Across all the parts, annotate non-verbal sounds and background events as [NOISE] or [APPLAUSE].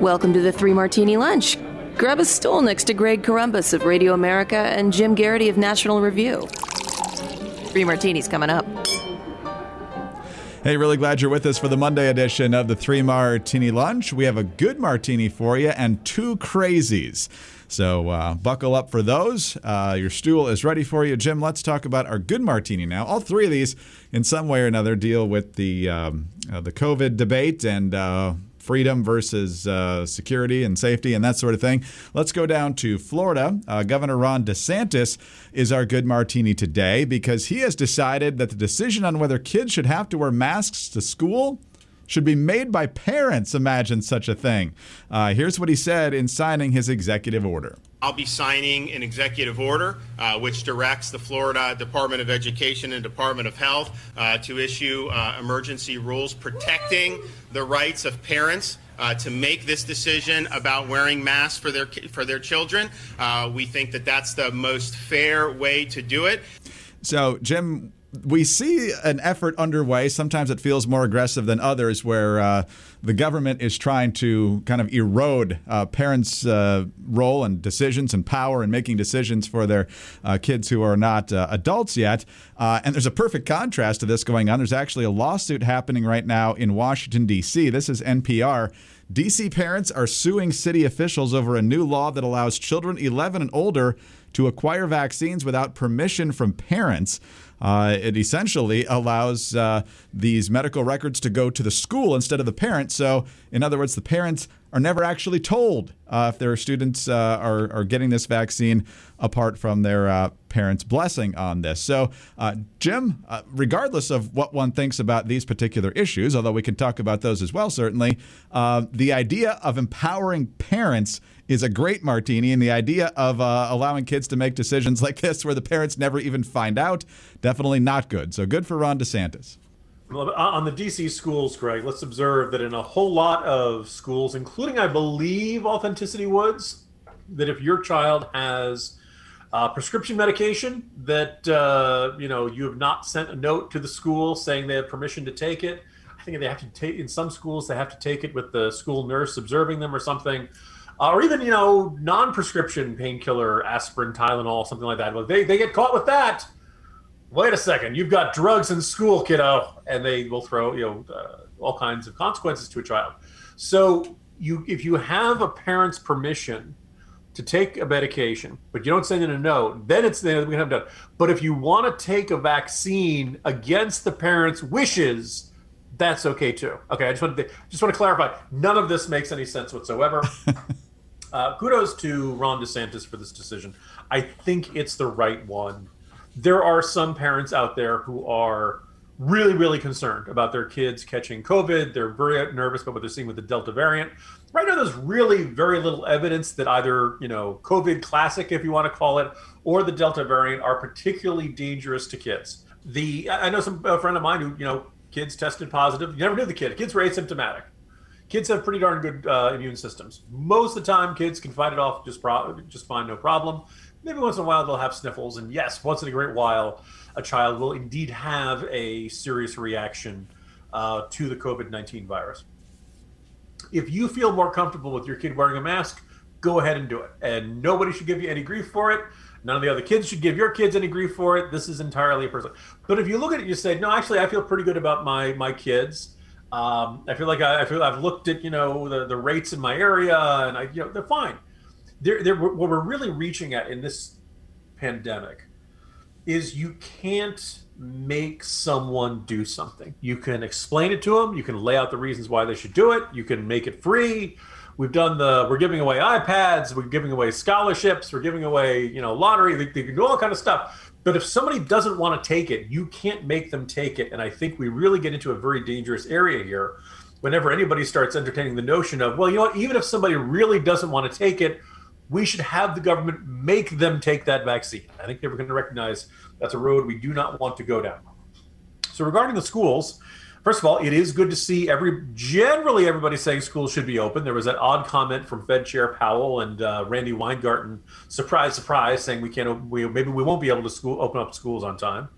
Welcome to the Three Martini Lunch. Grab a stool next to Greg Corombos of Radio America and Jim Geraghty of National Review. Three Martinis coming up. Hey, really glad you're with us for the Monday edition of the Three Martini Lunch. We have a good martini for you and two crazies. So uh, buckle up for those. Uh, your stool is ready for you. Jim, let's talk about our good martini now. All three of these, in some way or another, deal with the, um, uh, the COVID debate and uh, freedom versus uh, security and safety and that sort of thing. Let's go down to Florida. Uh, Governor Ron DeSantis is our good martini today because he has decided that the decision on whether kids should have to wear masks to school should be made by parents. Imagine such a thing. Uh, here's what he said in signing his executive order. I'll be signing an executive order uh, which directs the Florida Department of Education and Department of Health uh, to issue uh, emergency rules protecting the rights of parents. Uh, to make this decision about wearing masks for their for their children, uh, we think that that's the most fair way to do it. So, Jim, we see an effort underway. Sometimes it feels more aggressive than others, where uh, the government is trying to kind of erode uh, parents' uh, role and decisions and power in making decisions for their uh, kids who are not uh, adults yet. Uh, and there's a perfect contrast to this going on. There's actually a lawsuit happening right now in Washington, D.C. This is NPR. DC parents are suing city officials over a new law that allows children 11 and older to acquire vaccines without permission from parents. Uh, it essentially allows uh, these medical records to go to the school instead of the parents. So, in other words, the parents are never actually told uh, if their students uh, are, are getting this vaccine apart from their uh, parents' blessing on this. So, uh, Jim, regardless of what one thinks about these particular issues, although we can talk about those as well, certainly, the idea of empowering parents is a great martini. And the idea of uh, allowing kids to make decisions [LAUGHS] like this where the parents never even find out, definitely not good. So good for Ron DeSantis. On the DC schools, Greg, let's observe that in a whole lot of schools, including, I believe, Authenticity Woods, that if your child has uh, prescription medication that uh, you know you have not sent a note to the school saying they have permission to take it, I think they have to take in some schools they have to take it with the school nurse observing them or something uh, or even you know non-prescription painkiller, aspirin, Tylenol, something like that. Well, they they get caught with that. Wait a second, you've got drugs in school, kiddo, and they will throw you know uh, all kinds of consequences to a child. So you if you have a parent's permission to take a medication, but you don't send in a note, then it's then we can have done. But if you want to take a vaccine against the parent's wishes, that's okay too. Okay, I just want to just want to clarify. None of this makes any sense whatsoever. [LAUGHS] Uh, kudos to Ron DeSantis for this decision. I think it's the right one. There are some parents out there who are really, really concerned about their kids catching COVID. They're very nervous about what they're seeing with the Delta variant. Right now, there's really very little evidence that either, you know, COVID classic, if you want to call it, or the Delta variant are particularly dangerous to kids. The I know some a friend of mine who, you know, kids tested positive. You never knew the kid. Kids were asymptomatic kids have pretty darn good uh, immune systems. Most of the time, kids can fight it off just pro- just fine, no problem. Maybe once in a while they'll have sniffles, and yes, once in a great while, a child will indeed have a serious reaction uh, to the COVID nineteen virus. If you feel more comfortable with your kid wearing a mask, go ahead and do it, and nobody should give you any grief for it. None of the other kids should give your kids any grief for it. This is entirely a personal. But if you look at it, you say, no, actually, I feel pretty good about my my kids um, I feel like I, I, feel I've looked at you know the, the rates in my area, and I you know they're fine. They're, they're, what we're really reaching at in this pandemic is you can't make someone do something. You can explain it to them. You can lay out the reasons why they should do it. You can make it free. We've done the. We're giving away iPads. We're giving away scholarships. We're giving away you know lottery. They, they can do all kind of stuff. But if somebody doesn't want to take it, you can't make them take it. And I think we really get into a very dangerous area here whenever anybody starts entertaining the notion of, well, you know what, even if somebody really doesn't want to take it, we should have the government make them take that vaccine. I think they are going to recognize that's a road we do not want to go down. So regarding the schools, First of all, it is good to see every generally everybody saying schools should be open. There was that odd comment from Fed Chair Powell and uh, Randi Weingarten, surprise, surprise, saying we can't, we, maybe we won't be able to school open up schools on time.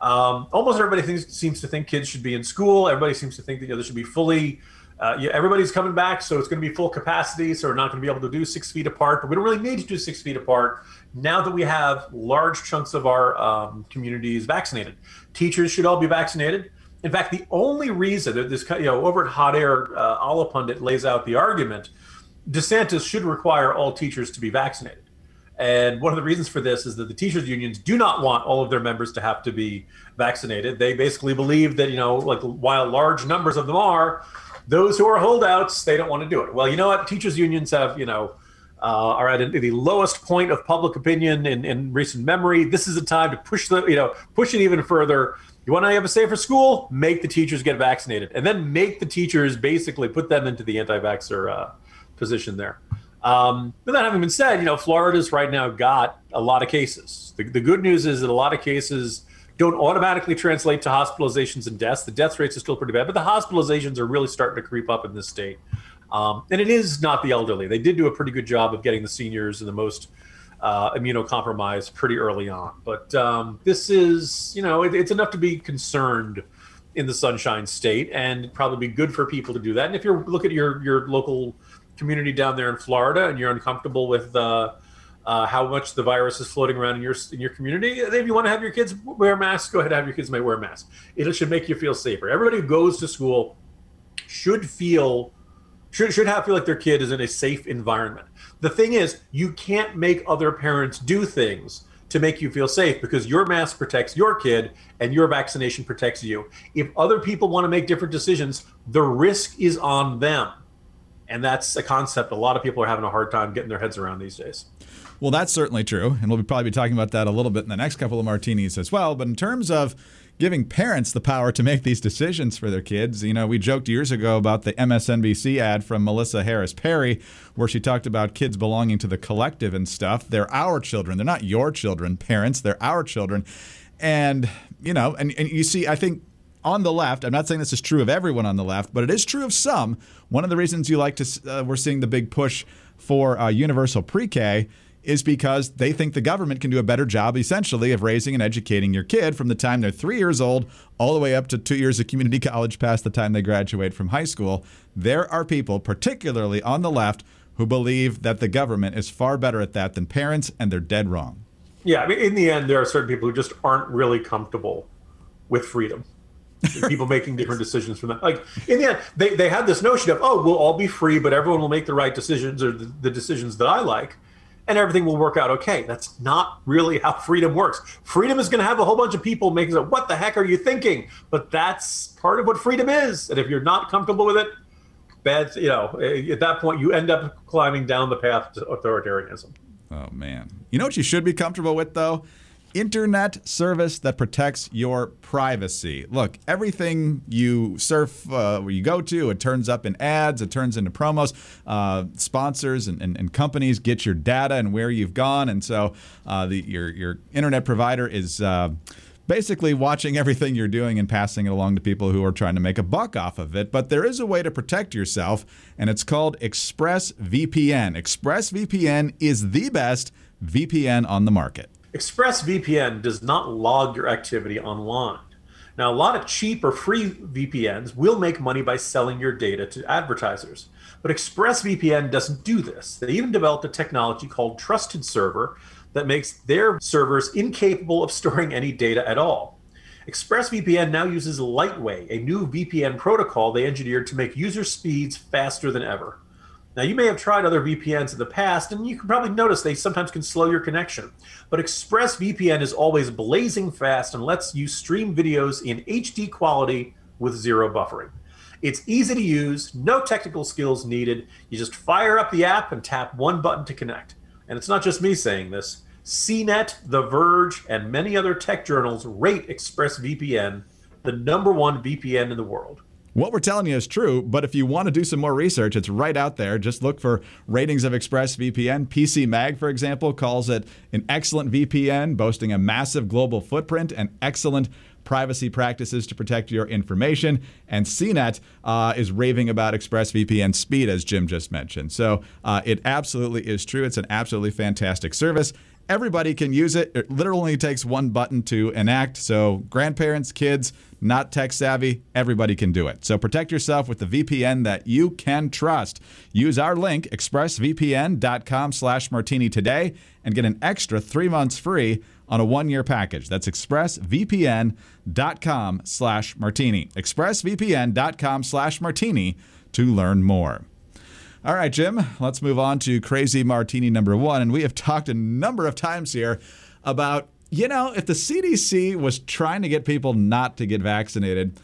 Um, almost everybody thinks, seems to think kids should be in school. Everybody seems to think that you know, there should be fully uh, yeah, everybody's coming back, so it's going to be full capacity. So we're not going to be able to do six feet apart, but we don't really need to do six feet apart now that we have large chunks of our um, communities vaccinated. Teachers should all be vaccinated. In fact, the only reason that this, you know, over at Hot Air, uh, Allahpundit lays out the argument DeSantis should require all teachers to be vaccinated. And one of the reasons for this is that the teachers unions do not want all of their members to have to be vaccinated. They basically believe that, you know, like while large numbers of them are, those who are holdouts, they don't want to do it. Well, you know what? Teachers unions have, you know, uh, are at the lowest point of public opinion in, in recent memory. This is a time to push the, you know, push it even further. You want to have a safer school? Make the teachers get vaccinated, and then make the teachers basically put them into the anti-vaxxer uh, position there. Um, but that having been said, you know, Florida's right now got a lot of cases. The, the good news is that a lot of cases don't automatically translate to hospitalizations and deaths. The death rates are still pretty bad, but the hospitalizations are really starting to creep up in this state. Um, and it is not the elderly. They did do a pretty good job of getting the seniors and the most uh, immunocompromised pretty early on. But um, this is, you know, it, it's enough to be concerned in the Sunshine State, and probably be good for people to do that. And if you're look at your your local community down there in Florida and you're uncomfortable with uh, uh, how much the virus is floating around in your in your community, if you want to have your kids wear masks, go ahead and have your kids may wear masks. It should make you feel safer. Everybody who goes to school should feel should should have feel like their kid is in a safe environment. The thing is, you can't make other parents do things to make you feel safe because your mask protects your kid and your vaccination protects you. If other people want to make different decisions, the risk is on them. And that's a concept a lot of people are having a hard time getting their heads around these days. Well, that's certainly true. And we'll probably be talking about that a little bit in the next couple of martinis as well. But in terms of giving parents the power to make these decisions for their kids. You know, we joked years ago about the MSNBC ad from Melissa Harris Perry, where she talked about kids belonging to the collective and stuff. They're our children. They're not your children, parents. They're our children. And, you know, and, and you see, I think on the left, I'm not saying this is true of everyone on the left, but it is true of some. One of the reasons you like to, uh, we're seeing the big push for uh, universal pre K is because they think the government can do a better job, essentially, of raising and educating your kid from the time they're three years old all the way up to two years of community [LAUGHS] college past the time they graduate from high school. There are people, particularly on the left, who believe that the government is far better at that than parents, and they're dead wrong. Yeah, I mean, in the end, there are certain people who just aren't really comfortable with freedom people [LAUGHS] making different decisions from that. Like in the end, they, they had this notion of, oh, we'll all be free, but everyone will make the right decisions or the, the decisions that I like, and everything will work out okay. That's not really how freedom works. Freedom is going to have a whole bunch of people making it, what the heck are you thinking? But that's part of what freedom is. And if you're not comfortable with it, bad, you know, at that point, you end up climbing down the path to authoritarianism. Oh, man. You know what you should be comfortable with, though? Internet service that protects your privacy. Look, everything you surf uh, you go to, it turns up in ads, it turns into promos. Uh, sponsors and, and, and, companies get your data and where you've gone, and so uh, the, your your internet provider is. Uh, basically, watching [LAUGHS] everything you're doing and passing it along to people who are trying to make a buck off of it. But there is a way to protect yourself, and it's called ExpressVPN. ExpressVPN is the best VPN on the market. ExpressVPN does not log your activity online. Now, a lot of cheap or free VPNs will make money by selling your data to advertisers. But ExpressVPN doesn't do this. They even developed a technology called Trusted Server that makes their servers incapable of storing any data at all. ExpressVPN now uses Lightway, a new VPN protocol they engineered to make user speeds faster than ever. Now, you may have tried other VPNs in the past, and you can probably notice they sometimes can slow your connection. But ExpressVPN is always blazing fast and lets you stream videos in HD quality with zero buffering. It's easy to use, no technical skills needed. You just fire up the app and tap one button to connect. And it's not just me saying this. CNET, The Verge, and many other tech journals rate ExpressVPN the number one VPN in the world. What we're telling you is true, but if you want to do some more research, it's right out there. Just look for ratings of ExpressVPN. PC Mag, for example, calls it an excellent VPN, boasting a massive global footprint and excellent privacy practices to protect your information. And CNET uh, is raving about ExpressVPN speed, as Jim just mentioned. So uh, it absolutely is true. It's an absolutely fantastic service. Everybody can use it. It literally takes one button to enact. So, grandparents, kids, not tech savvy, everybody can do it. So, protect yourself with the VPN that you can trust. Use our link, expressvpn.com slash martini today, and get an extra three months free on a one-year package. That's expressvpn.com slash martini. expressvpn.com slash martini to learn more. All right, Jim, let's move on to crazy martini number one. And we have talked a number of times here about, you know, if the CDC was trying to get people not to get vaccinated,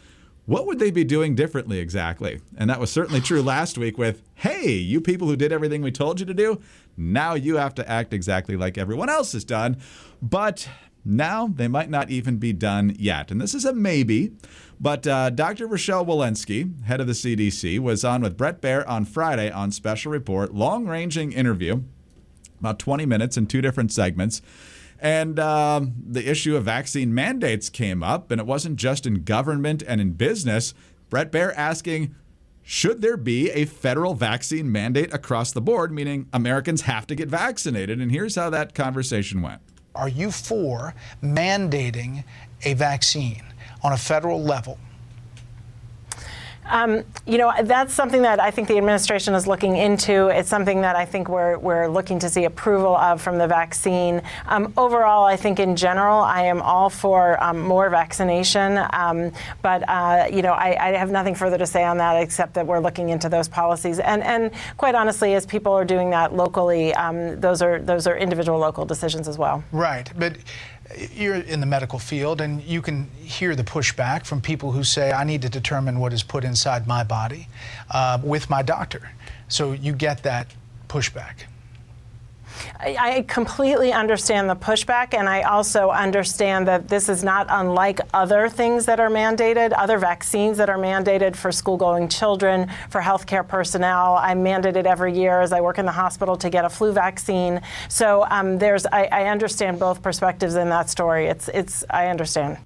what would they be doing differently exactly? And that was certainly true last week with, hey, you people who did everything we told you to do, now you have to act exactly like everyone else has done. But now they might not even be done yet. And this is a maybe. But uh, Dr. Rochelle Walensky, head of the CDC, was on with Bret Baier on Friday on Special Report, long ranging interview, about 20 minutes in two different segments. And um, the issue of vaccine mandates came up, and it wasn't just in government and in business. Bret Baier asking, should there be a federal vaccine mandate across the board, meaning Americans have to get vaccinated? And here's how that conversation went. Are you for mandating a vaccine on a federal level? Um, you know, that's something that I think the administration is looking into. It's something that I think we're, we're looking to see approval of from the vaccine. Um, overall, I think in general, I am all for um, more vaccination. Um, but, uh, you know, I, I, have nothing further to say on that except that we're looking into those policies. And, and quite honestly, as people are doing that locally, um, those, are, those are individual local decisions as well. Right. But you're in the medical field and you can hear the pushback from people who say, I need to determine what is put inside my body uh, with my doctor. So you get that pushback. I completely understand the pushback, and I also understand that this is not unlike other things that are mandated, other vaccines that are mandated for school going children, for healthcare personnel. I'm mandated every year as I work in the hospital to get a flu vaccine. So um, there's, I, I understand both perspectives in that story. It's, it's, I understand.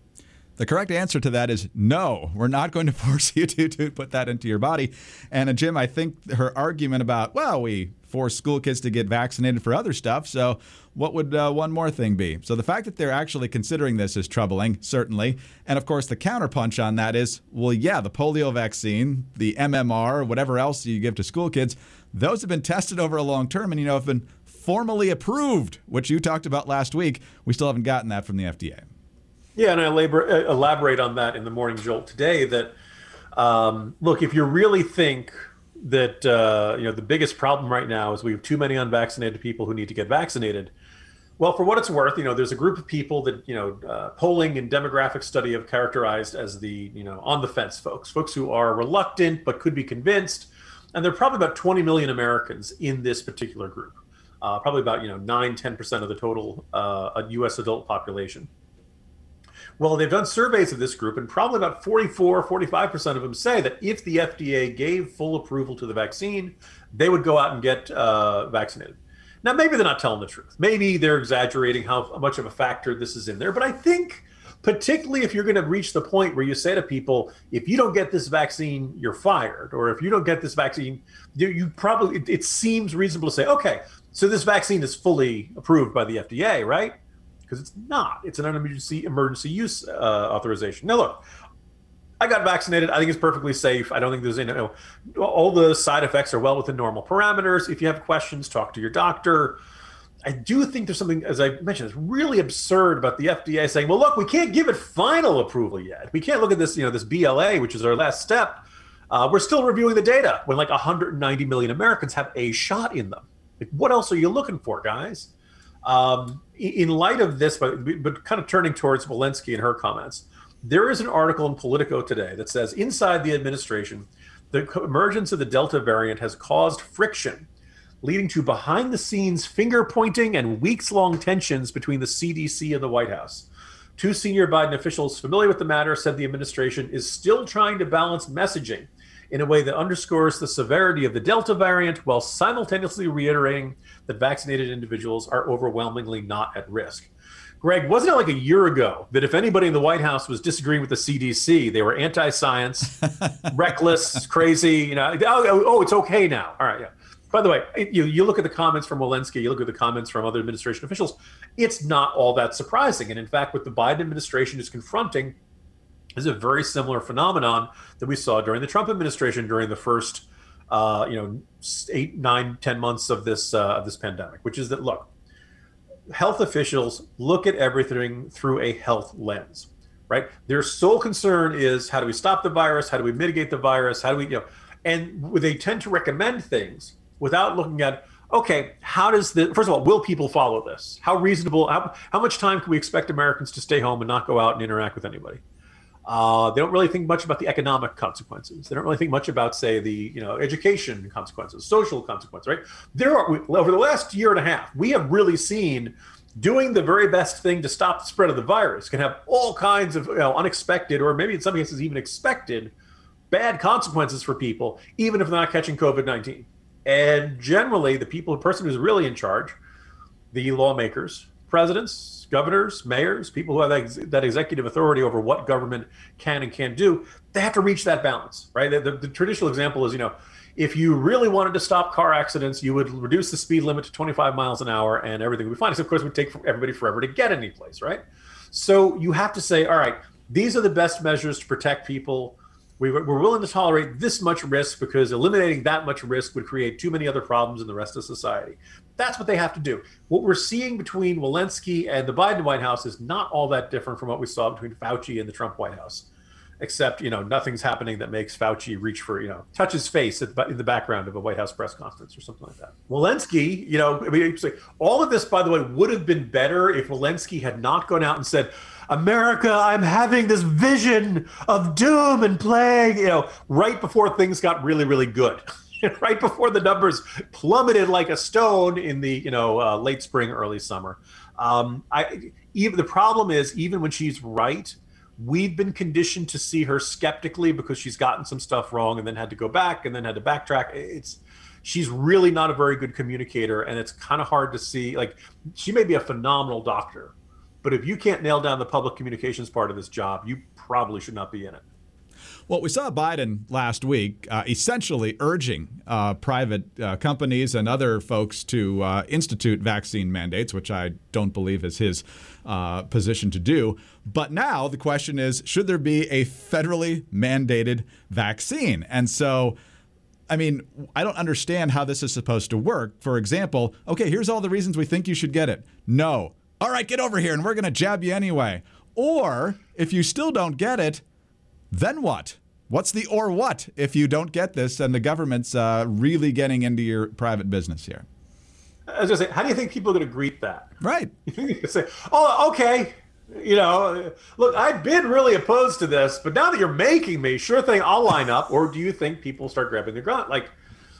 The correct answer to that is no. We're not going to [LAUGHS] force you to, to put that into your body. And uh, Jim, I think her argument about, well, we force school kids to get vaccinated for other stuff. So, what would uh, one more thing be? So, the fact that they're actually considering this is troubling, certainly. And of course, the counterpunch on that is well, yeah, the polio vaccine, the MMR, whatever else you give to school kids, those have been tested over a long term and, you know, have been formally approved, which you talked about last week. We still haven't gotten that from the FDA. Yeah, and I labor, uh, elaborate on that in the morning jolt today. That um, look, if you really think that uh, you know the biggest problem right now is we have too many unvaccinated people who need to get vaccinated. Well, for what it's worth, you know, there's a group of people that you know uh, polling and demographic study have characterized as the you know on the fence folks, folks who are reluctant but could be convinced, and there are probably about 20 million Americans in this particular group, uh, probably about you know nine 10 percent of the total U.S. Uh, adult population. Well, they've done surveys of this group, and probably about 44, 45% of them say that if the FDA gave full approval to the vaccine, they would go out and get uh, vaccinated. Now, maybe they're not telling the truth. Maybe they're exaggerating how much of a factor this is in there. But I think, particularly if you're going to reach the point where you say to people, if you don't get this vaccine, you're fired, or if you don't get this vaccine, you, you probably, it, it seems reasonable to say, okay, so this vaccine is fully approved by the FDA, right? Because it's not. It's an emergency emergency use uh, authorization. Now, look, I got vaccinated. I think it's perfectly safe. I don't think there's any. You know, all the side effects are well within normal parameters. If you have questions, talk to your doctor. I do think there's something, as I mentioned, it's really absurd about the FDA saying, "Well, look, we can't give it final approval yet. We can't look at this, you know, this BLA, which is our last step. Uh, we're still reviewing the data when like 190 million Americans have a shot in them. Like, what else are you looking for, guys?" Um, in light of this, but, but kind of turning towards Walensky and her comments, there is an article in Politico today that says inside the administration, the emergence of the Delta variant has caused friction, leading to behind the scenes finger pointing and weeks long tensions between the CDC and the White House. Two senior Biden officials familiar with the matter said the administration is still trying to balance messaging in a way that underscores the severity of the Delta variant while simultaneously reiterating that vaccinated individuals are overwhelmingly not at risk. Greg, wasn't it like a year ago that if anybody in the White House was disagreeing with the CDC, they were anti-science, [LAUGHS] reckless, crazy? You know, oh, oh, oh, it's okay now. All right, yeah. By the way, you, you look at the comments from Walensky, you look at the comments from other administration officials, it's not all that surprising. And in fact, what the Biden administration is confronting is a very similar phenomenon that we saw during the Trump administration during the first, uh, you know, eight, nine, ten months of this uh, of this pandemic, which is that look, health officials look at everything through a health lens, right? Their sole concern is how do we stop the virus, how do we mitigate the virus, how do we, you know, and they tend to recommend things without looking at okay how does the first of all will people follow this? How reasonable how, how much time can we expect americans to stay home and not go out and interact with anybody uh, they don't really think much about the economic consequences. They don't really think much about say the you know education consequences social consequences right? There are over the last year and a half we have really seen doing the very best thing to stop the spread of the virus can have all kinds of you know, unexpected or maybe in some cases even expected bad consequences for people even if they're not catching covid-19 and generally, the people, the person who's really in charge, the lawmakers, presidents, governors, mayors, people who have that, that executive authority over what government can and can't do, they have to reach that balance, right? The, the, the, traditional example is, you know, if you really wanted to stop car accidents, you would reduce the speed limit to 25 miles an hour and everything would be fine. So, of course, it would take everybody forever to get any place, right? So you have to say, all right, these are the best measures to protect people we, are willing to tolerate this much risk because eliminating that much risk would create too many other problems in the rest of society. That's what they have to do. What we're seeing between Walensky and the Biden White House is not all that different from what we saw between Fauci and the Trump White House, except you know nothing's happening that makes Fauci reach for you know touch his face in the background of a White House press conference or something like that. Walensky, you know, I mean, all of this, by the way, would have been better if Walensky had not gone out and said America, I'm having this vision of doom and plague, you know, right before things got really, really good. [LAUGHS] right before the numbers plummeted like a stone in the, you know, uh, late spring, early summer. Um, I even the problem is even when she's right, we've been conditioned to see her skeptically because she's gotten some stuff wrong and then had to go back and then had to backtrack. It's she's really not a very good communicator and it's kind of hard to see like she may be a phenomenal doctor but if you can't nail down the public communications part of this job, you probably should not be in it. Well, we saw Biden last week uh, essentially urging uh, private uh, companies and other folks to uh, institute vaccine mandates, which I don't believe is his uh, position to do. But now the question is should there be a federally mandated vaccine? And so. I mean, I don't understand how this is supposed to work. For example, okay, here's all the reasons we think you should get it. No, all right, get over here and we're going to jab you anyway. Or if you still don't get it, then what? What's the or what if you don't get this and the government's uh, really getting into your private business here? I was going to say, how do you think people are going to greet that? Right. [LAUGHS] You say, oh, okay. You know, look, I've been really opposed to this, but now that you're making me, sure thing, I'll line up. Or do you think people start grabbing their gun? Like,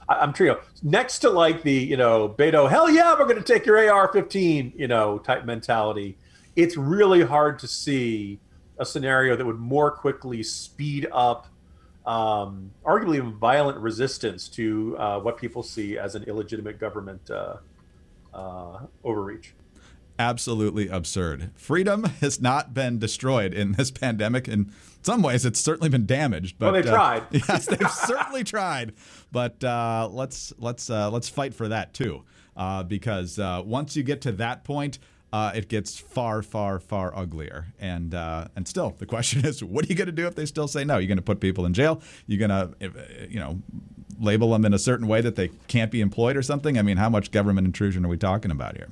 I'm trio next to like the you know Beto hell yeah we're going to take your AR-15 you know type mentality. It's really hard to see a scenario that would more quickly speed up, um, arguably violent resistance to uh, what people see as an illegitimate government uh, uh, overreach absolutely absurd. Freedom has not been destroyed in this pandemic. In some ways, it's certainly been damaged. But well, they uh, tried. [LAUGHS] yes, they've certainly tried. But uh, let's let's uh, let's fight for that too, uh, because uh, once you get to that point. Uh, it gets far, far, far uglier, and and still the question [LAUGHS] is, what are you going to do if they still say no? You're going to put people in jail. You're going to, you know, label them in a certain way that they can't be employed or something. I mean, how much government intrusion are we talking about here?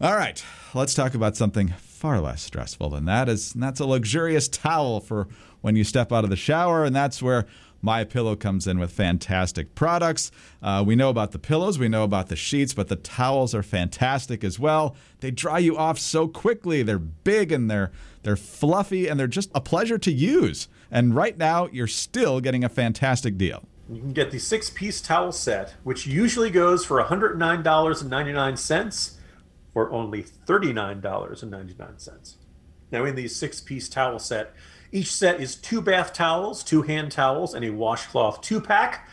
All right, let's talk about something far less stressful than that. Is that's a luxurious towel for when you step out of the shower, and that's where my Pillow comes in with fantastic products. Uh, we know about the pillows, we know about the sheets, but the towels are fantastic as well. They dry you off so quickly. They're big and they're they're fluffy and they're just a pleasure to use. And right now, you're still getting a fantastic deal. You can get the six-piece towel set, which usually goes for $109.99 for only $39.99. Now, in the six piece towel set, each set is two bath towels, two hand towels, and a washcloth two pack.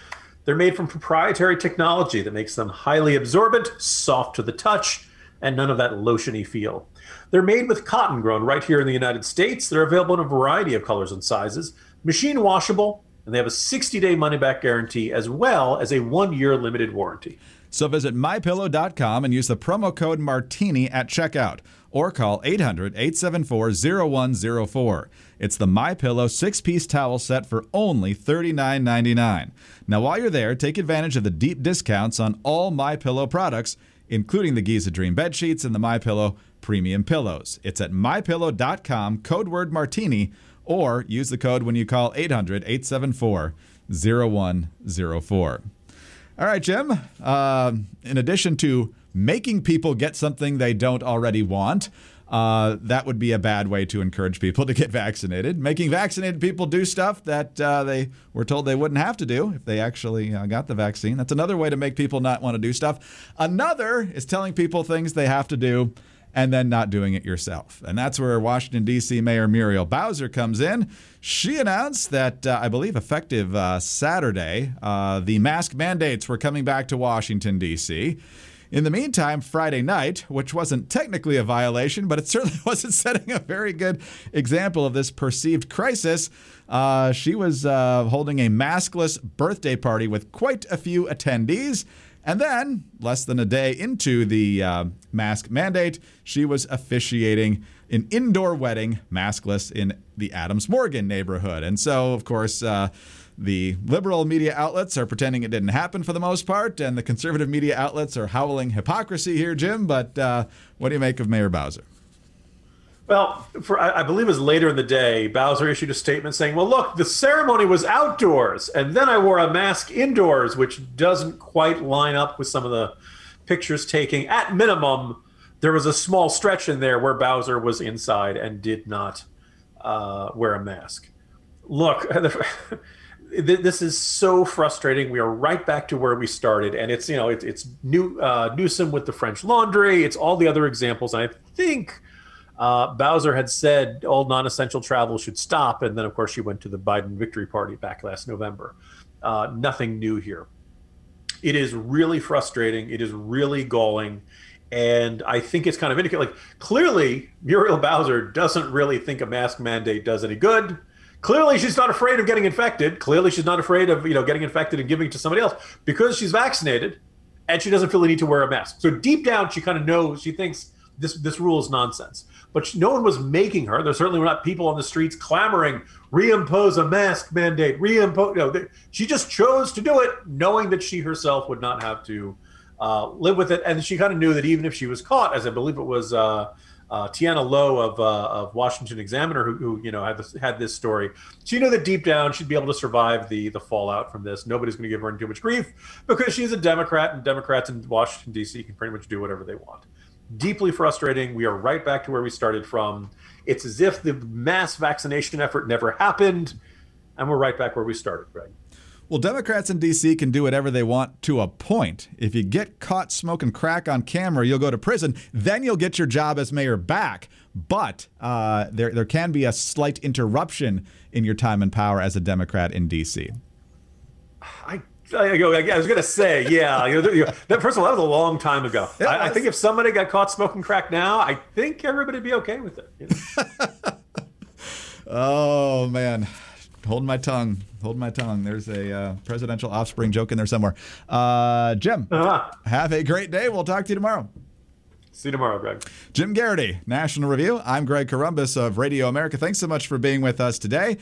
They're made from proprietary technology that makes them highly absorbent, soft to the touch, and none of that lotiony feel. They're made with cotton grown right here in the United States. They're available in a variety of colors and sizes, machine washable, and they have a 60 day money back guarantee as well as a one year limited warranty. So visit mypillow.com and use the promo code Martini at checkout or call 800 874 0104. It's the My Pillow six piece towel set for only $39.99. Now, while you're there, take advantage of the deep discounts on all My Pillow products, including the Giza Dream bed sheets and the My Pillow premium pillows. It's at mypillow.com, code word martini, or use the code when you call 800 874 0104. All right, Jim. Uh, in addition to making people get something they don't already want, uh, that would be a bad way to encourage people [LAUGHS] to get vaccinated. Making vaccinated people do stuff that uh, they were told they wouldn't have to do if they actually uh, got the vaccine. That's another way to make people not want to do stuff. Another is telling people things they have to do and then not doing it yourself. And that's where Washington, D.C. Mayor Muriel Bowser comes in. She announced that, uh, I believe, effective uh, Saturday, uh, the mask mandates were coming back to Washington, D.C. In the meantime, Friday night, which wasn't technically a violation, but it certainly [LAUGHS] wasn't setting a very good example of this perceived crisis, uh, she was uh, holding a maskless birthday party with quite a few attendees. And then, less than a day into the uh, mask mandate, she was officiating an indoor wedding, maskless, in the Adams Morgan neighborhood. And so, of course, uh, the liberal media outlets are pretending it didn't happen for the most part, and the conservative media outlets are howling hypocrisy here, Jim. But uh, what do you make of Mayor Bowser? Well, for I believe it was later in the day, Bowser issued a statement saying, "Well, look, the ceremony was outdoors, and then I wore a mask indoors, which doesn't quite line up with some of the pictures taking. At minimum, there was a small stretch in there where Bowser was inside and did not uh, wear a mask. Look." [LAUGHS] this is so frustrating. We are right back to where we started, and it's you know it, it's new uh, Newsom with the French Laundry. It's all the other examples. And I think uh, Bowser had said all non-essential travel should stop, and then of course she went to the Biden victory party back last November. Uh, nothing new here. It is really frustrating. It is really galling. And I think it's kind of indicating, like, clearly Muriel Bowser doesn't really think a mask mandate does any good Clearly, she's not afraid of getting infected. Clearly, she's not afraid of you know getting infected and giving it to somebody else because she's vaccinated, and she doesn't feel the need to wear a mask. So deep down, she kind of knows. She thinks this this rule is nonsense. But she, no one was making her. There certainly were not people on the streets clamoring, reimpose a mask mandate, reimpose. Know, they, she just chose to do it, knowing that she herself would not have to uh, live with it, and she kind of knew that even if she was caught, as I believe it was. Uh, uh, Tiana Lowe of, uh, of Washington Examiner, who, who, you know had this, had this story. She knew that deep down she'd be able to survive the the fallout from this. Nobody's going to give her too much grief because she's a Democrat, and Democrats in Washington D.C. can pretty much do whatever they want. Deeply frustrating. We are right back to where we started from. It's as if the mass vaccination effort never happened, and we're right back where we started, Greg. Well, Democrats in D.C. can do whatever they want to a point. If you get caught smoking crack on camera, you'll go to prison. Then you'll get your job as mayor back. But uh, there, there can be a slight interruption in your time and power as a Democrat in D.C. I I, I was going to say, yeah. You know, that, first of all, that was a long time ago. I, I, think if somebody got caught smoking crack now, I think everybody would be okay with it. You know? [LAUGHS] oh man, holding my tongue, holding my tongue. There's a uh, presidential offspring joke in there somewhere. Uh, Jim, uh-huh. have a great day. We'll talk to you tomorrow. See you tomorrow, Greg. Jim Geraghty, National Review. I'm Greg Corombos of Radio America. Thanks so much for being with us today.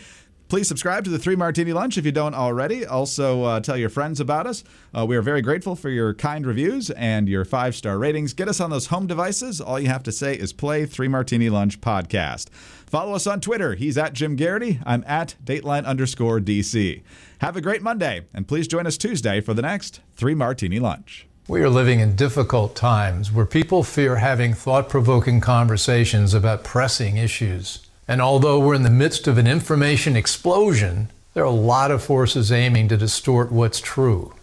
Please subscribe to the Three Martini Lunch if you don't already. Also, uh, tell your friends about us. Uh, we are very grateful for your kind reviews and your five star ratings. Get us on those home devices. All you have to say is play Three Martini Lunch podcast. Follow us on Twitter. He's at Jim Geraghty. I'm at Dateline underscore DC. Have a great Monday, and please join us Tuesday for the next Three Martini Lunch. We are living in difficult times where people fear having thought provoking conversations about pressing issues. And although we're in the midst of an information explosion, there are a lot of forces aiming to distort what's true.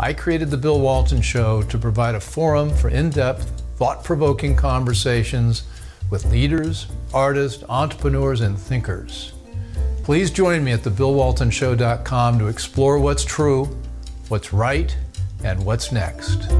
I created The Bill Walton Show to provide a forum for in depth, thought provoking conversations with leaders, artists, entrepreneurs, and thinkers. Please join me at thebillwaltonshow.com to explore what's true, what's right, and what's next.